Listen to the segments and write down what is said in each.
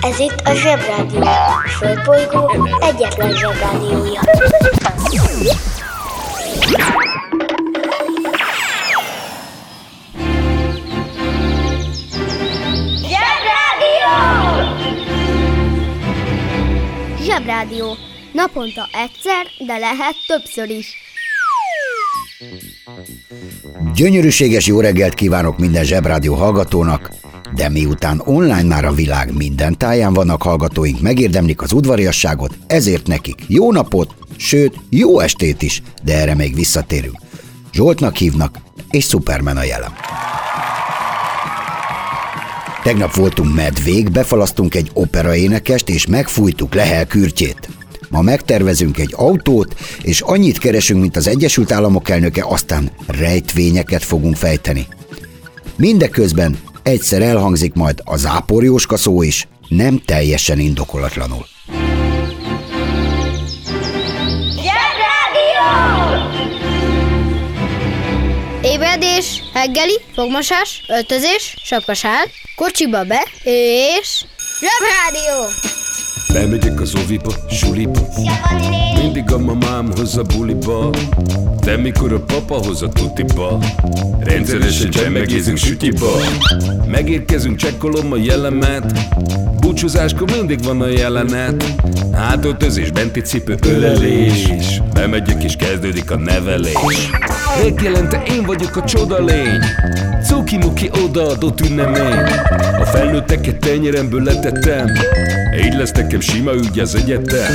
Ez itt a Zsebrádió. A Földbolygó egyetlen Zsebrádiója. Zsebrádió! Zsebrádió. Naponta egyszer, de lehet többször is. Gyönyörűséges jó reggelt kívánok minden Zsebrádió hallgatónak, de miután online már a világ minden táján vannak hallgatóink, megérdemlik az udvariasságot, ezért nekik jó napot, sőt, jó estét is, de erre még visszatérünk. Zsoltnak hívnak, és Superman a jelem. Tegnap voltunk medvék, befalasztunk egy operaénekest, és megfújtuk Lehel kürtjét. Ma megtervezünk egy autót, és annyit keresünk, mint az Egyesült Államok elnöke, aztán rejtvényeket fogunk fejteni. Mindeközben egyszer elhangzik majd a záporjóska szó is, nem teljesen indokolatlanul. Ébredés, reggeli, fogmosás, öltözés, sapkasál, kocsiba be, és... Zsebrádió! Bemegyek az oviba, suliba Mindig a mamám a buliba De mikor a papa hoz a tutiba Rendszeresen csemmegézünk sütiba. Megérkezünk, csekkolom a jellemet Búcsúzáskor mindig van a jelenet. Átöltözés, benti cipő, ölelés Bemegyek és kezdődik a nevelés. Reggelente én vagyok a csoda lény Cuki-muki odaadott ünnemény. A felnőtteket tenyeremből letettem Így lesz nekem sima ügy az egyetem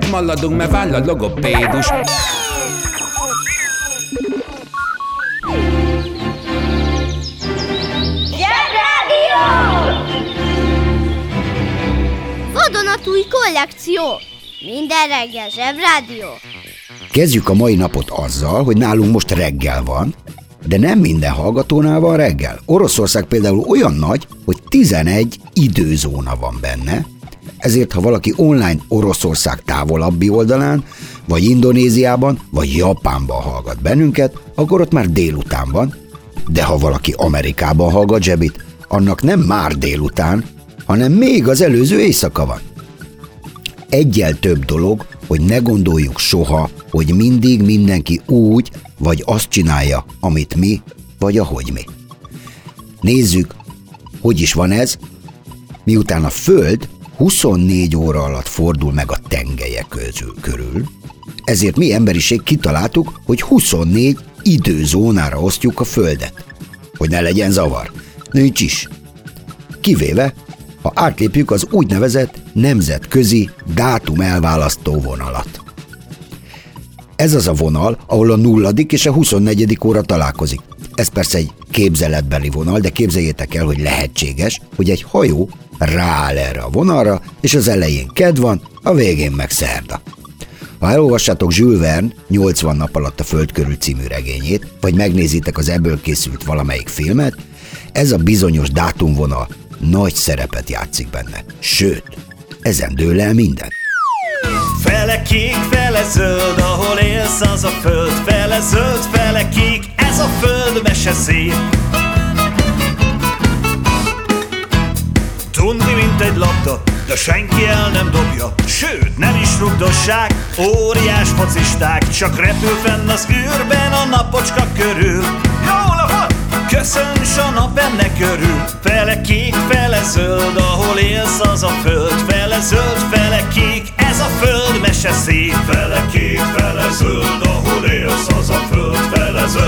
kettőt maladunk, mert váll a logopédus Zsebrádió! Vadonatúj kollekció! Minden reggel Zsebrádió! Kezdjük a mai napot azzal, hogy nálunk most reggel van, de nem minden hallgatónál van reggel. Oroszország például olyan nagy, hogy 11 időzóna van benne, ezért ha valaki online Oroszország távolabbi oldalán, vagy Indonéziában, vagy Japánban hallgat bennünket, akkor ott már délután van, de ha valaki Amerikában hallgat zsebit, annak nem már délután, hanem még az előző éjszaka van. Egyel több dolog, hogy ne gondoljuk soha, hogy mindig mindenki úgy vagy azt csinálja, amit mi, vagy ahogy mi. Nézzük, hogy is van ez, miután a Föld 24 óra alatt fordul meg a tengelye közül, körül, ezért mi emberiség kitaláltuk, hogy 24 időzónára osztjuk a Földet, hogy ne legyen zavar. Nincs is. Kivéve, ha átlépjük az úgynevezett nemzetközi dátum elválasztó vonalat. Ez az a vonal, ahol a nulladik és a 24. óra találkozik. Ez persze egy képzeletbeli vonal, de képzeljétek el, hogy lehetséges, hogy egy hajó rááll erre a vonalra, és az elején ked van, a végén meg szerda. Ha elolvassátok Jules Verne 80 nap alatt a Föld körül című regényét, vagy megnézitek az ebből készült valamelyik filmet, ez a bizonyos dátumvonal nagy szerepet játszik benne. Sőt, ezen dől el minden. Fele kék, fele zöld, ahol élsz az a föld Fele zöld, fele kék, ez a föld mese szép mint egy labda, de senki el nem dobja. Sőt, nem is rugdossák, óriás focisták Csak repül fenn az űrben a napocska körül. Jól van! Köszönts a nap ennek körül. Fele kék, fele zöld, ahol élsz az a föld. Fele zöld, fele kék, ez a föld mese szép. Fele kék, fele zöld, ahol élsz az a föld. Fele zöld,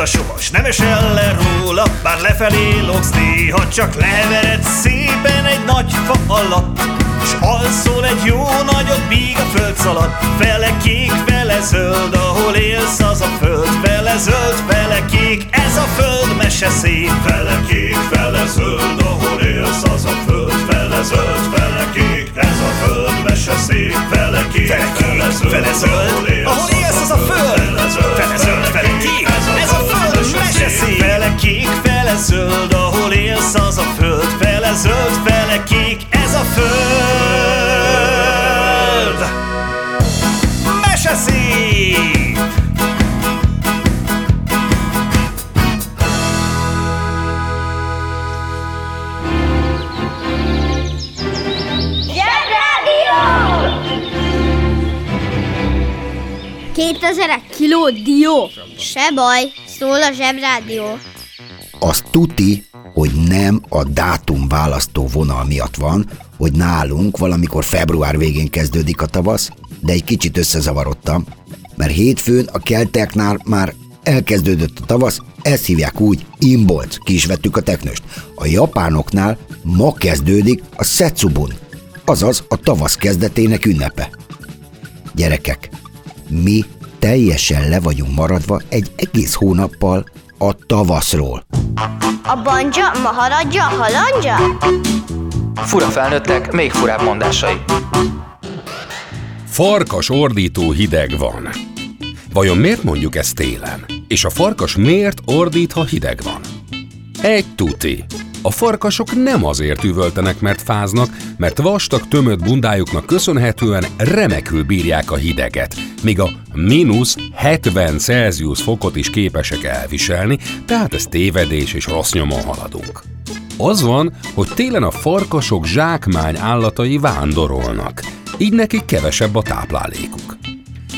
szédülsz rajta soha S nem esel le róla Bár lefelé logsz néha Csak lehevered szépen egy nagy fa alatt S alszol egy jó nagyot, míg a föld szalad Fele kék, fele zöld, ahol élsz az a föld Fele zöld, fele kék, ez a föld mese szép Fele kék, fele zöld, ahol élsz az a föld Fele zöld, fele kék, ez a föld mese szép Fele kék, fele zöld, ahol élsz az a föld Fele zöld, fele kék, a mese szép Fele kék, fele zöld, ahol élsz az a föld Fele zöld, fele kék, ez a föld Mese szép! 2000 kiló dió. Se baj, szól a zsebrádió. Az tuti, hogy nem a dátum választó vonal miatt van, hogy nálunk valamikor február végén kezdődik a tavasz, de egy kicsit összezavarodtam, mert hétfőn a kelteknál már elkezdődött a tavasz, ezt hívják úgy, imbolc, ki is vettük a teknőst. A japánoknál ma kezdődik a Setsubun, azaz a tavasz kezdetének ünnepe. Gyerekek, mi teljesen le vagyunk maradva egy egész hónappal a tavaszról. A banja, maharadja, halandja? Fura felnőttek, még furább mondásai. Farkas ordító hideg van. Vajon miért mondjuk ezt télen? És a farkas miért ordít, ha hideg van? Egy tuti. A farkasok nem azért üvöltenek, mert fáznak, mert vastag tömött bundájuknak köszönhetően remekül bírják a hideget, míg a mínusz 70 Celsius fokot is képesek elviselni, tehát ez tévedés és rossz nyomon haladunk. Az van, hogy télen a farkasok zsákmány állatai vándorolnak, így nekik kevesebb a táplálékuk.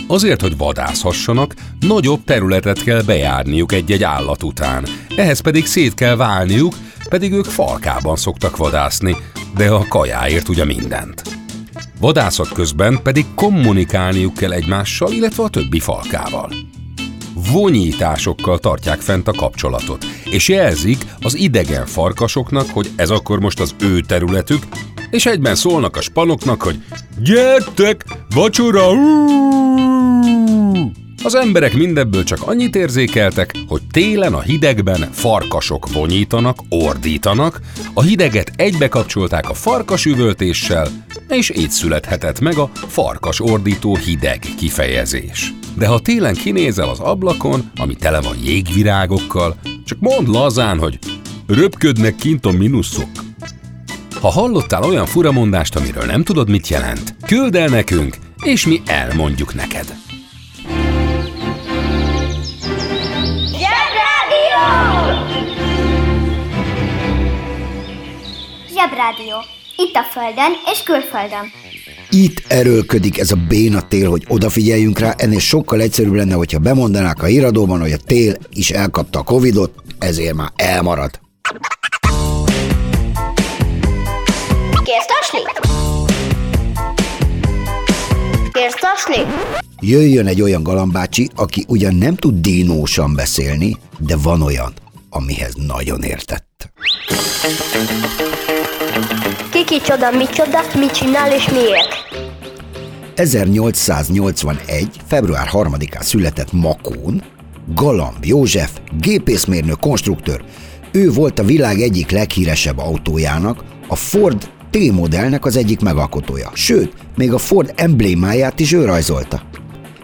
Azért, hogy vadászhassanak, nagyobb területet kell bejárniuk egy-egy állat után, ehhez pedig szét kell válniuk, pedig ők falkában szoktak vadászni, de a kajáért ugye mindent. Vadászat közben pedig kommunikálniuk kell egymással, illetve a többi falkával. Vonyításokkal tartják fent a kapcsolatot, és jelzik az idegen farkasoknak, hogy ez akkor most az ő területük, és egyben szólnak a spanoknak, hogy gyertek, vacsora! Az emberek mindebből csak annyit érzékeltek, hogy télen a hidegben farkasok vonyítanak, ordítanak, a hideget egybe kapcsolták a farkas üvöltéssel, és így születhetett meg a farkas ordító hideg kifejezés. De ha télen kinézel az ablakon, ami tele van jégvirágokkal, csak mondd lazán, hogy röpködnek kint a minuszok. Ha hallottál olyan furamondást, amiről nem tudod, mit jelent, küld el nekünk, és mi elmondjuk neked. Zsebrádió. Itt a Földön és külföldön. Itt erőlködik ez a béna tél, hogy odafigyeljünk rá, ennél sokkal egyszerűbb lenne, hogyha bemondanák a híradóban, hogy a tél is elkapta a Covidot, ezért már elmarad. Tasni? Jöjjön egy olyan galambácsi, aki ugyan nem tud dinósan beszélni, de van olyan, amihez nagyon értett. Kiki csoda, micsoda, mit csinál és miért? 1881. február 3-án született Makón, Galamb József, gépészmérnök, konstruktőr. Ő volt a világ egyik leghíresebb autójának, a Ford T-modellnek az egyik megalkotója. Sőt, még a Ford emblémáját is ő rajzolta.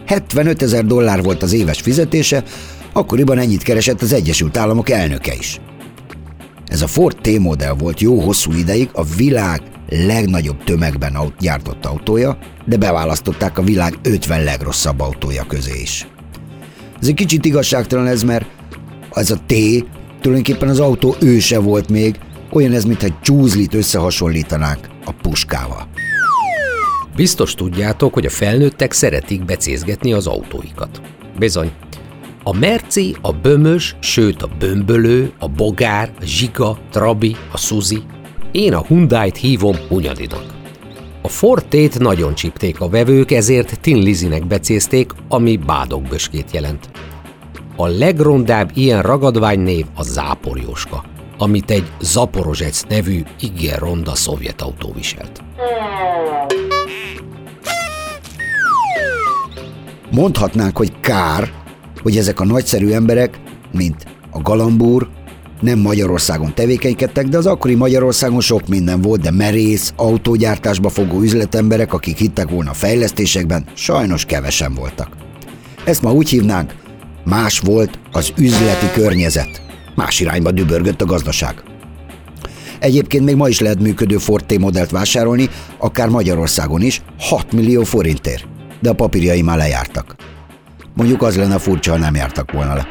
75 ezer dollár volt az éves fizetése, akkoriban ennyit keresett az Egyesült Államok elnöke is. Ez a Ford T-modell volt jó hosszú ideig a világ legnagyobb tömegben gyártott autója, de beválasztották a világ 50 legrosszabb autója közé is. Ez egy kicsit igazságtalan ez, mert ez a T tulajdonképpen az autó őse volt még, olyan ez, mintha egy csúzlit összehasonlítanák a puskával. Biztos tudjátok, hogy a felnőttek szeretik becézgetni az autóikat. Bizony. A Merci, a Bömös, sőt a Bömbölő, a Bogár, a Zsiga, Trabi, a Suzi. Én a Hyundai-t hívom Hunyadinak. A Fortét nagyon csipték a vevők, ezért Tin Lizinek becézték, ami bádogböskét jelent. A legrondább ilyen ragadványnév a Záporjóska, amit egy Zaporozsec nevű igen ronda szovjet autó viselt. Mondhatnánk, hogy kár, hogy ezek a nagyszerű emberek, mint a Galambúr, nem Magyarországon tevékenykedtek, de az akkori Magyarországon sok minden volt, de merész, autógyártásba fogó üzletemberek, akik hittek volna a fejlesztésekben, sajnos kevesen voltak. Ezt ma úgy hívnánk, más volt az üzleti környezet. Más irányba dübörgött a gazdaság. Egyébként még ma is lehet működő Ford T-modellt vásárolni, akár Magyarországon is, 6 millió forintért. De a papírjai már lejártak. Mondjuk az lenne furcsa, ha nem jártak volna le.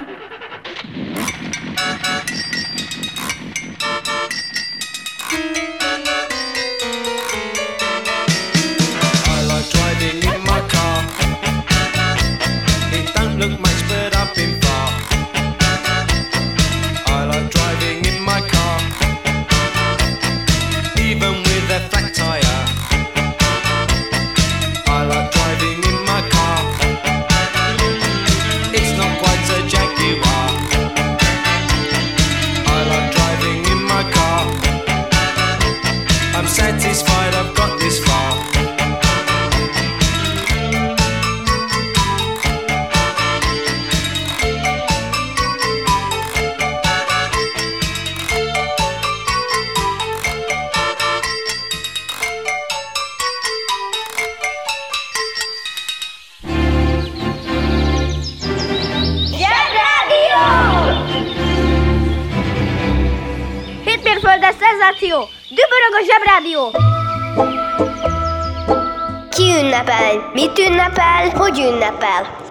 Ünnepel? Mit ünnepel? Hogy ünnepel?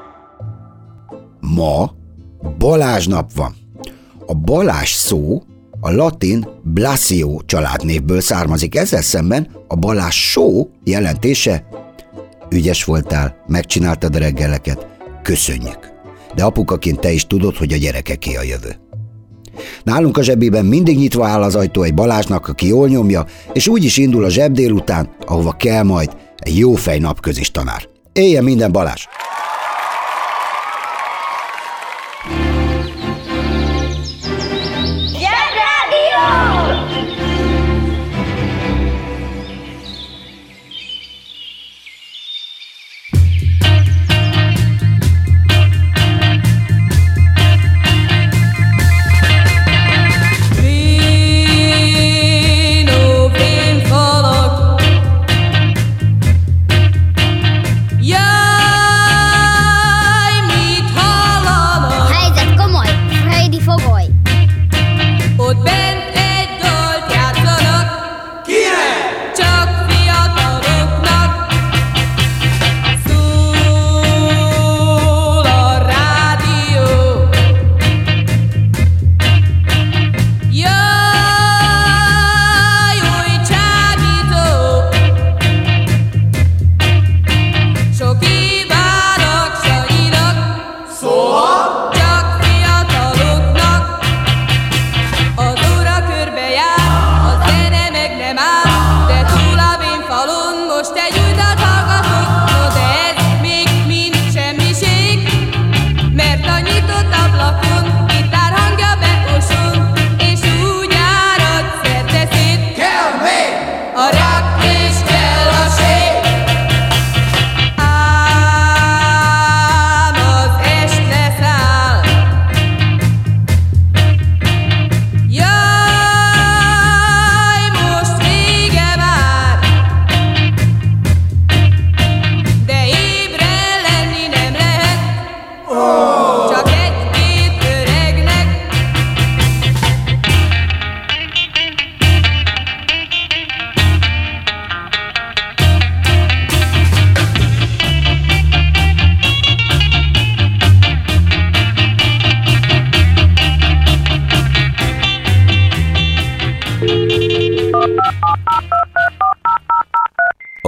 Ma Balázs nap van. A Balázs szó a latin blasio családnévből származik. Ezzel szemben a Balázs só jelentése ügyes voltál, megcsináltad a reggeleket, köszönjük. De apukaként te is tudod, hogy a gyerekeké a jövő. Nálunk a zsebében mindig nyitva áll az ajtó egy Balázsnak, aki jól nyomja, és úgy is indul a zseb délután, ahova kell majd egy jófej napközis tanár. Éljen minden Balázs!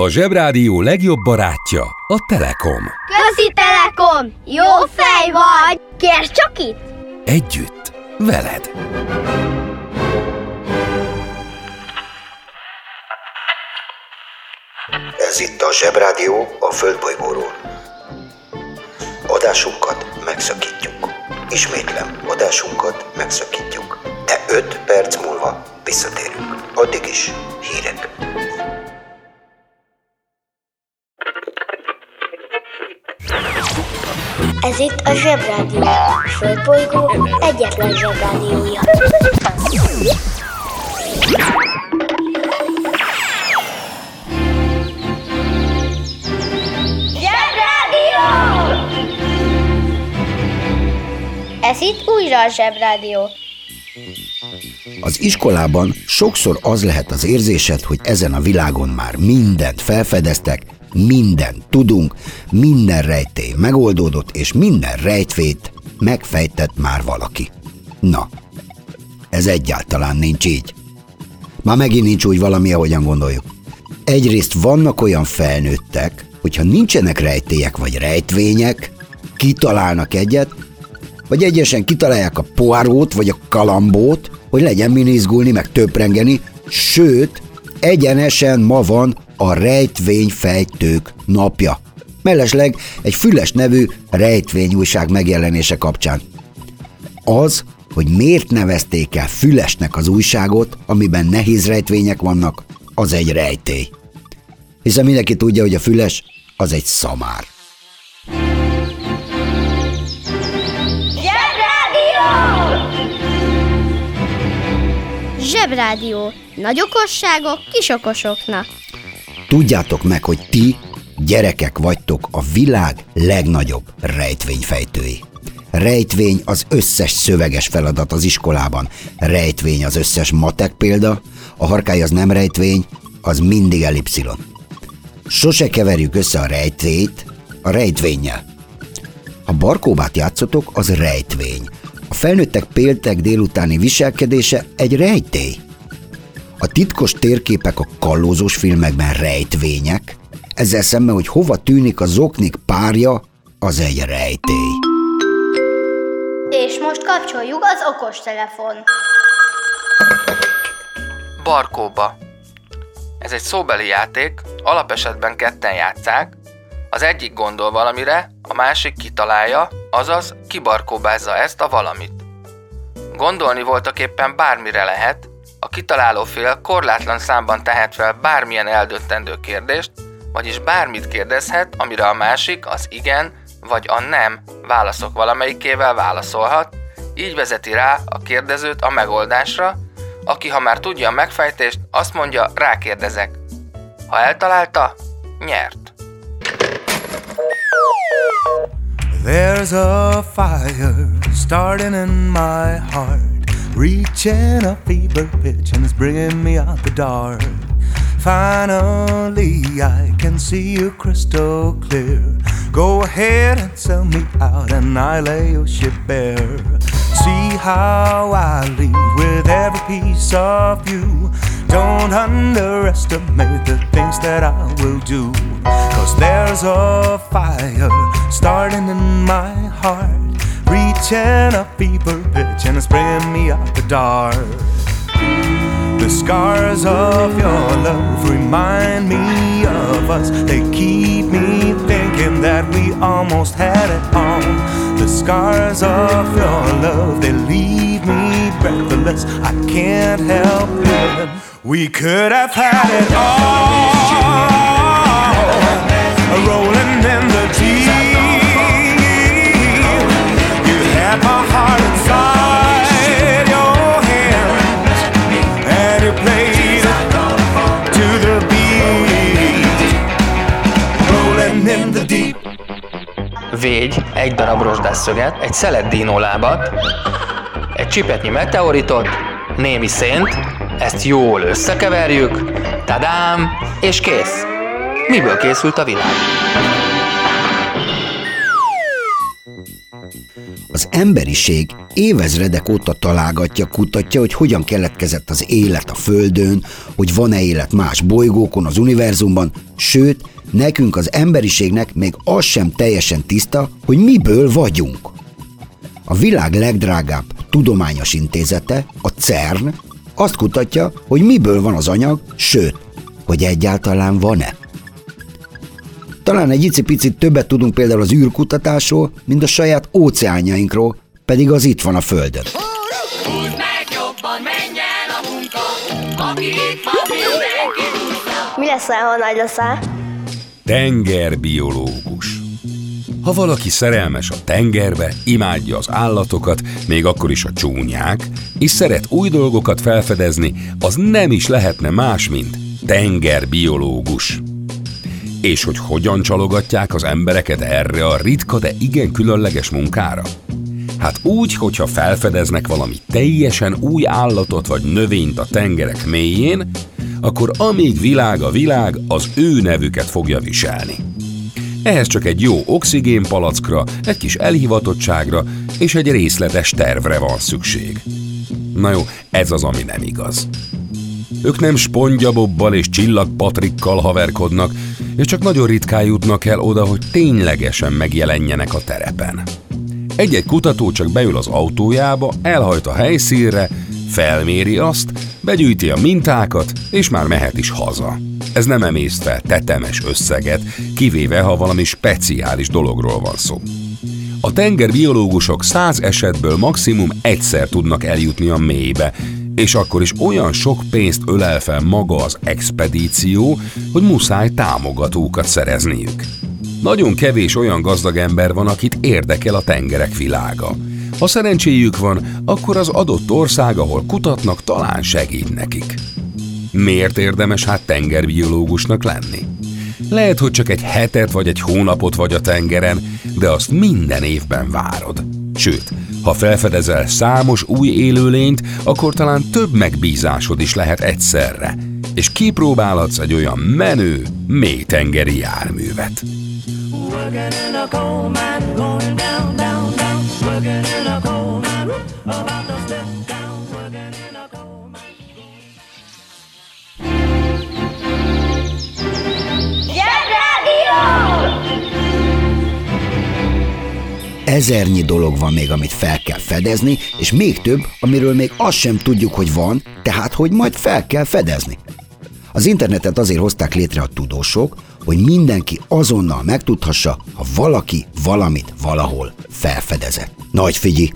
A Zsebrádió legjobb barátja a Telekom. Közi Telekom! Jó fej vagy! Kérd csak itt! Együtt, veled. Ez itt a Zsebrádió a Földbolygóról. Adásunkat megszakítjuk. Ismétlem, adásunkat megszakítjuk. De 5 perc múlva visszatérünk. Addig is hírek. Ez itt a Zsebrádió. A Földbolygó egyetlen Zsebrádiója. Zsebrádió! Ez itt újra a Zsebrádió. Az iskolában sokszor az lehet az érzésed, hogy ezen a világon már mindent felfedeztek, mindent tudunk, minden rejtély megoldódott, és minden rejtvét megfejtett már valaki. Na, ez egyáltalán nincs így. Már megint nincs úgy valami, ahogyan gondoljuk. Egyrészt vannak olyan felnőttek, hogyha nincsenek rejtélyek vagy rejtvények, kitalálnak egyet, vagy egyesen kitalálják a poárót vagy a kalambót, hogy legyen min meg töprengeni, sőt, egyenesen ma van a rejtvényfejtők napja. Mellesleg egy Füles nevű rejtvényújság megjelenése kapcsán. Az, hogy miért nevezték el Fülesnek az újságot, amiben nehéz rejtvények vannak, az egy rejtély. Hiszen mindenki tudja, hogy a Füles az egy szamár. Zsebrádió. Nagy okosságok kis okosoknak. Tudjátok meg, hogy ti, gyerekek vagytok a világ legnagyobb rejtvényfejtői. Rejtvény az összes szöveges feladat az iskolában. Rejtvény az összes matek példa, a harkály az nem rejtvény, az mindig elipszilon. Sose keverjük össze a rejtvényt a rejtvényel. Ha barkóbát játszotok, az rejtvény. A felnőttek péltek délutáni viselkedése egy rejtély. A titkos térképek a kallózós filmekben rejtvények, ezzel szemben, hogy hova tűnik a zoknik párja, az egy rejtély. És most kapcsoljuk az okostelefon. Barkóba. Ez egy szóbeli játék, alapesetben ketten játszák, az egyik gondol valamire, a másik kitalálja, azaz kibarkóbázza ezt a valamit. Gondolni voltak éppen bármire lehet, a kitaláló fél korlátlan számban tehet fel bármilyen eldöntendő kérdést, vagyis bármit kérdezhet, amire a másik az igen vagy a nem válaszok valamelyikével válaszolhat, így vezeti rá a kérdezőt a megoldásra, aki ha már tudja a megfejtést, azt mondja, rákérdezek. Ha eltalálta, nyert. There's a fire starting in my heart, reaching a fever pitch and it's bringing me out the dark. Finally, I can see you crystal clear. Go ahead and sell me out, and I lay your ship bare. See how I leave with every piece of you. Don't underestimate the things that I will do. Cause there's a fire starting in my heart, reaching a fever pitch, and it's bringing me out the dark. The scars of your love remind me of us. They keep me thinking that we almost had it all. The scars of your love, they leave me breathless. I can't help feeling we could have had it all. Rolling in the deep. You had my heart inside your hands, and you played it to the beat. Rolling in the deep. Végy egy darab rozsdásszöget, egy szelet dínólábat, egy csipetnyi meteoritot, némi szént, ezt jól összekeverjük, tadám, és kész. Miből készült a világ? Az emberiség évezredek óta találgatja, kutatja, hogy hogyan keletkezett az élet a Földön, hogy van-e élet más bolygókon, az univerzumban, sőt, nekünk az emberiségnek még az sem teljesen tiszta, hogy miből vagyunk. A világ legdrágább tudományos intézete, a CERN, azt kutatja, hogy miből van az anyag, sőt, hogy egyáltalán van-e. Talán egy icipicit többet tudunk például az űrkutatásról, mint a saját óceánjainkról, pedig az itt van a Földön. Mi leszel, ha nagy leszel? Tengerbiológus. Ha valaki szerelmes a tengerbe, imádja az állatokat, még akkor is a csúnyák, és szeret új dolgokat felfedezni, az nem is lehetne más, mint tengerbiológus. És hogy hogyan csalogatják az embereket erre a ritka, de igen különleges munkára? Hát úgy, hogyha felfedeznek valami teljesen új állatot vagy növényt a tengerek mélyén, akkor amíg világ a világ, az ő nevüket fogja viselni. Ehhez csak egy jó oxigénpalackra, egy kis elhivatottságra és egy részletes tervre van szükség. Na jó, ez az, ami nem igaz. Ők nem spongyabobbal és csillagpatrikkal haverkodnak, és csak nagyon ritkán jutnak el oda, hogy ténylegesen megjelenjenek a terepen. Egy-egy kutató csak beül az autójába, elhajt a helyszínre, felméri azt, begyűjti a mintákat, és már mehet is haza. Ez nem emész fel tetemes összeget, kivéve ha valami speciális dologról van szó. A tengerbiológusok száz esetből maximum egyszer tudnak eljutni a mélybe, és akkor is olyan sok pénzt ölel fel maga az expedíció, hogy muszáj támogatókat szerezniük. Nagyon kevés olyan gazdag ember van, akit érdekel a tengerek világa. Ha szerencséjük van, akkor az adott ország, ahol kutatnak, talán segít nekik. Miért érdemes hát tengerbiológusnak lenni? Lehet, hogy csak egy hetet vagy egy hónapot vagy a tengeren, de azt minden évben várod. Sőt, ha felfedezel számos új élőlényt, akkor talán több megbízásod is lehet egyszerre, és kipróbálhatsz egy olyan menő, mélytengeri járművet. Working in a coal mine, going down, down, Ezernyi dolog van még, amit fel kell fedezni, és még több, amiről még azt sem tudjuk, hogy van, tehát hogy majd fel kell fedezni. Az internetet azért hozták létre a tudósok, hogy mindenki azonnal megtudhassa, ha valaki valamit valahol felfedezett. Nagy figyi,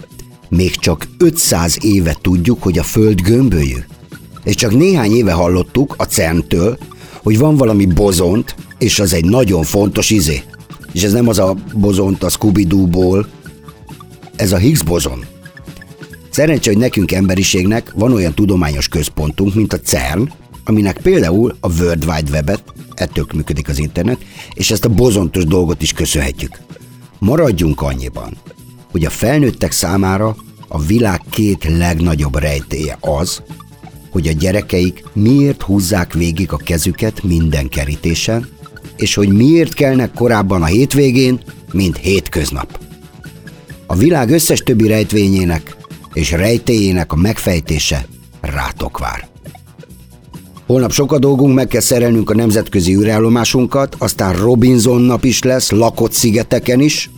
még csak 500 éve tudjuk, hogy a Föld gömbölyű. És csak néhány éve hallottuk a CERN-től, hogy van valami bozont, és az egy nagyon fontos izé. És ez nem az a bozont a scooby ból ez a Higgs bozon. Szerencsé, hogy nekünk emberiségnek van olyan tudományos központunk, mint a CERN, aminek például a World Wide Web-et, ettől működik az internet, és ezt a bozontos dolgot is köszönhetjük. Maradjunk annyiban, hogy a felnőttek számára a világ két legnagyobb rejtéje az, hogy a gyerekeik miért húzzák végig a kezüket minden kerítésen, és hogy miért kelnek korábban a hétvégén, mint hétköznap. A világ összes többi rejtvényének és rejtéjének a megfejtése rátok vár. Holnap sok a dolgunk, meg kell szerelnünk a nemzetközi űrállomásunkat, aztán Robinson nap is lesz, lakott szigeteken is.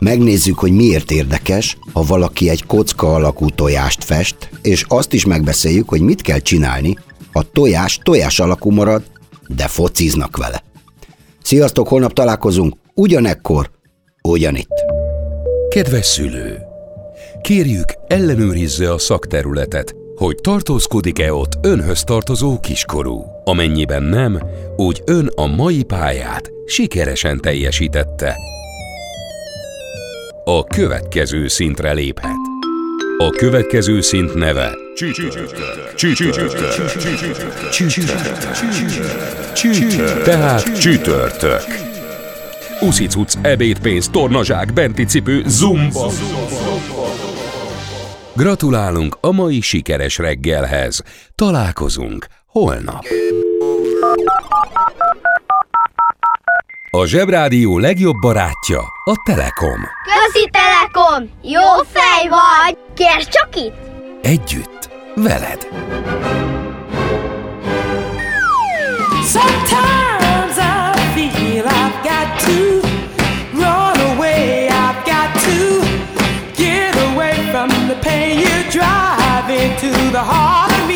Megnézzük, hogy miért érdekes, ha valaki egy kocka alakú tojást fest, és azt is megbeszéljük, hogy mit kell csinálni, a tojás tojás alakú marad, de fociznak vele. Sziasztok, holnap találkozunk, ugyanekkor, ugyanitt. Kedves szülő! Kérjük, ellenőrizze a szakterületet, hogy tartózkodik-e ott önhöz tartozó kiskorú. Amennyiben nem, úgy ön a mai pályát sikeresen teljesítette. A következő szintre léphet. A következő szint neve tehát csütörtök. Uszicuc, ebédpénz, tornazsák, benti cipő, zumba. Gratulálunk a mai sikeres reggelhez. Találkozunk holnap. A Zsebrádió legjobb barátja a Telekom. Közi Telekom! Jó fej vagy! Kérd csak itt! Együtt, veled. Sometimes I feel I've got to run away. I've got to get away from the pain you drive into the heart.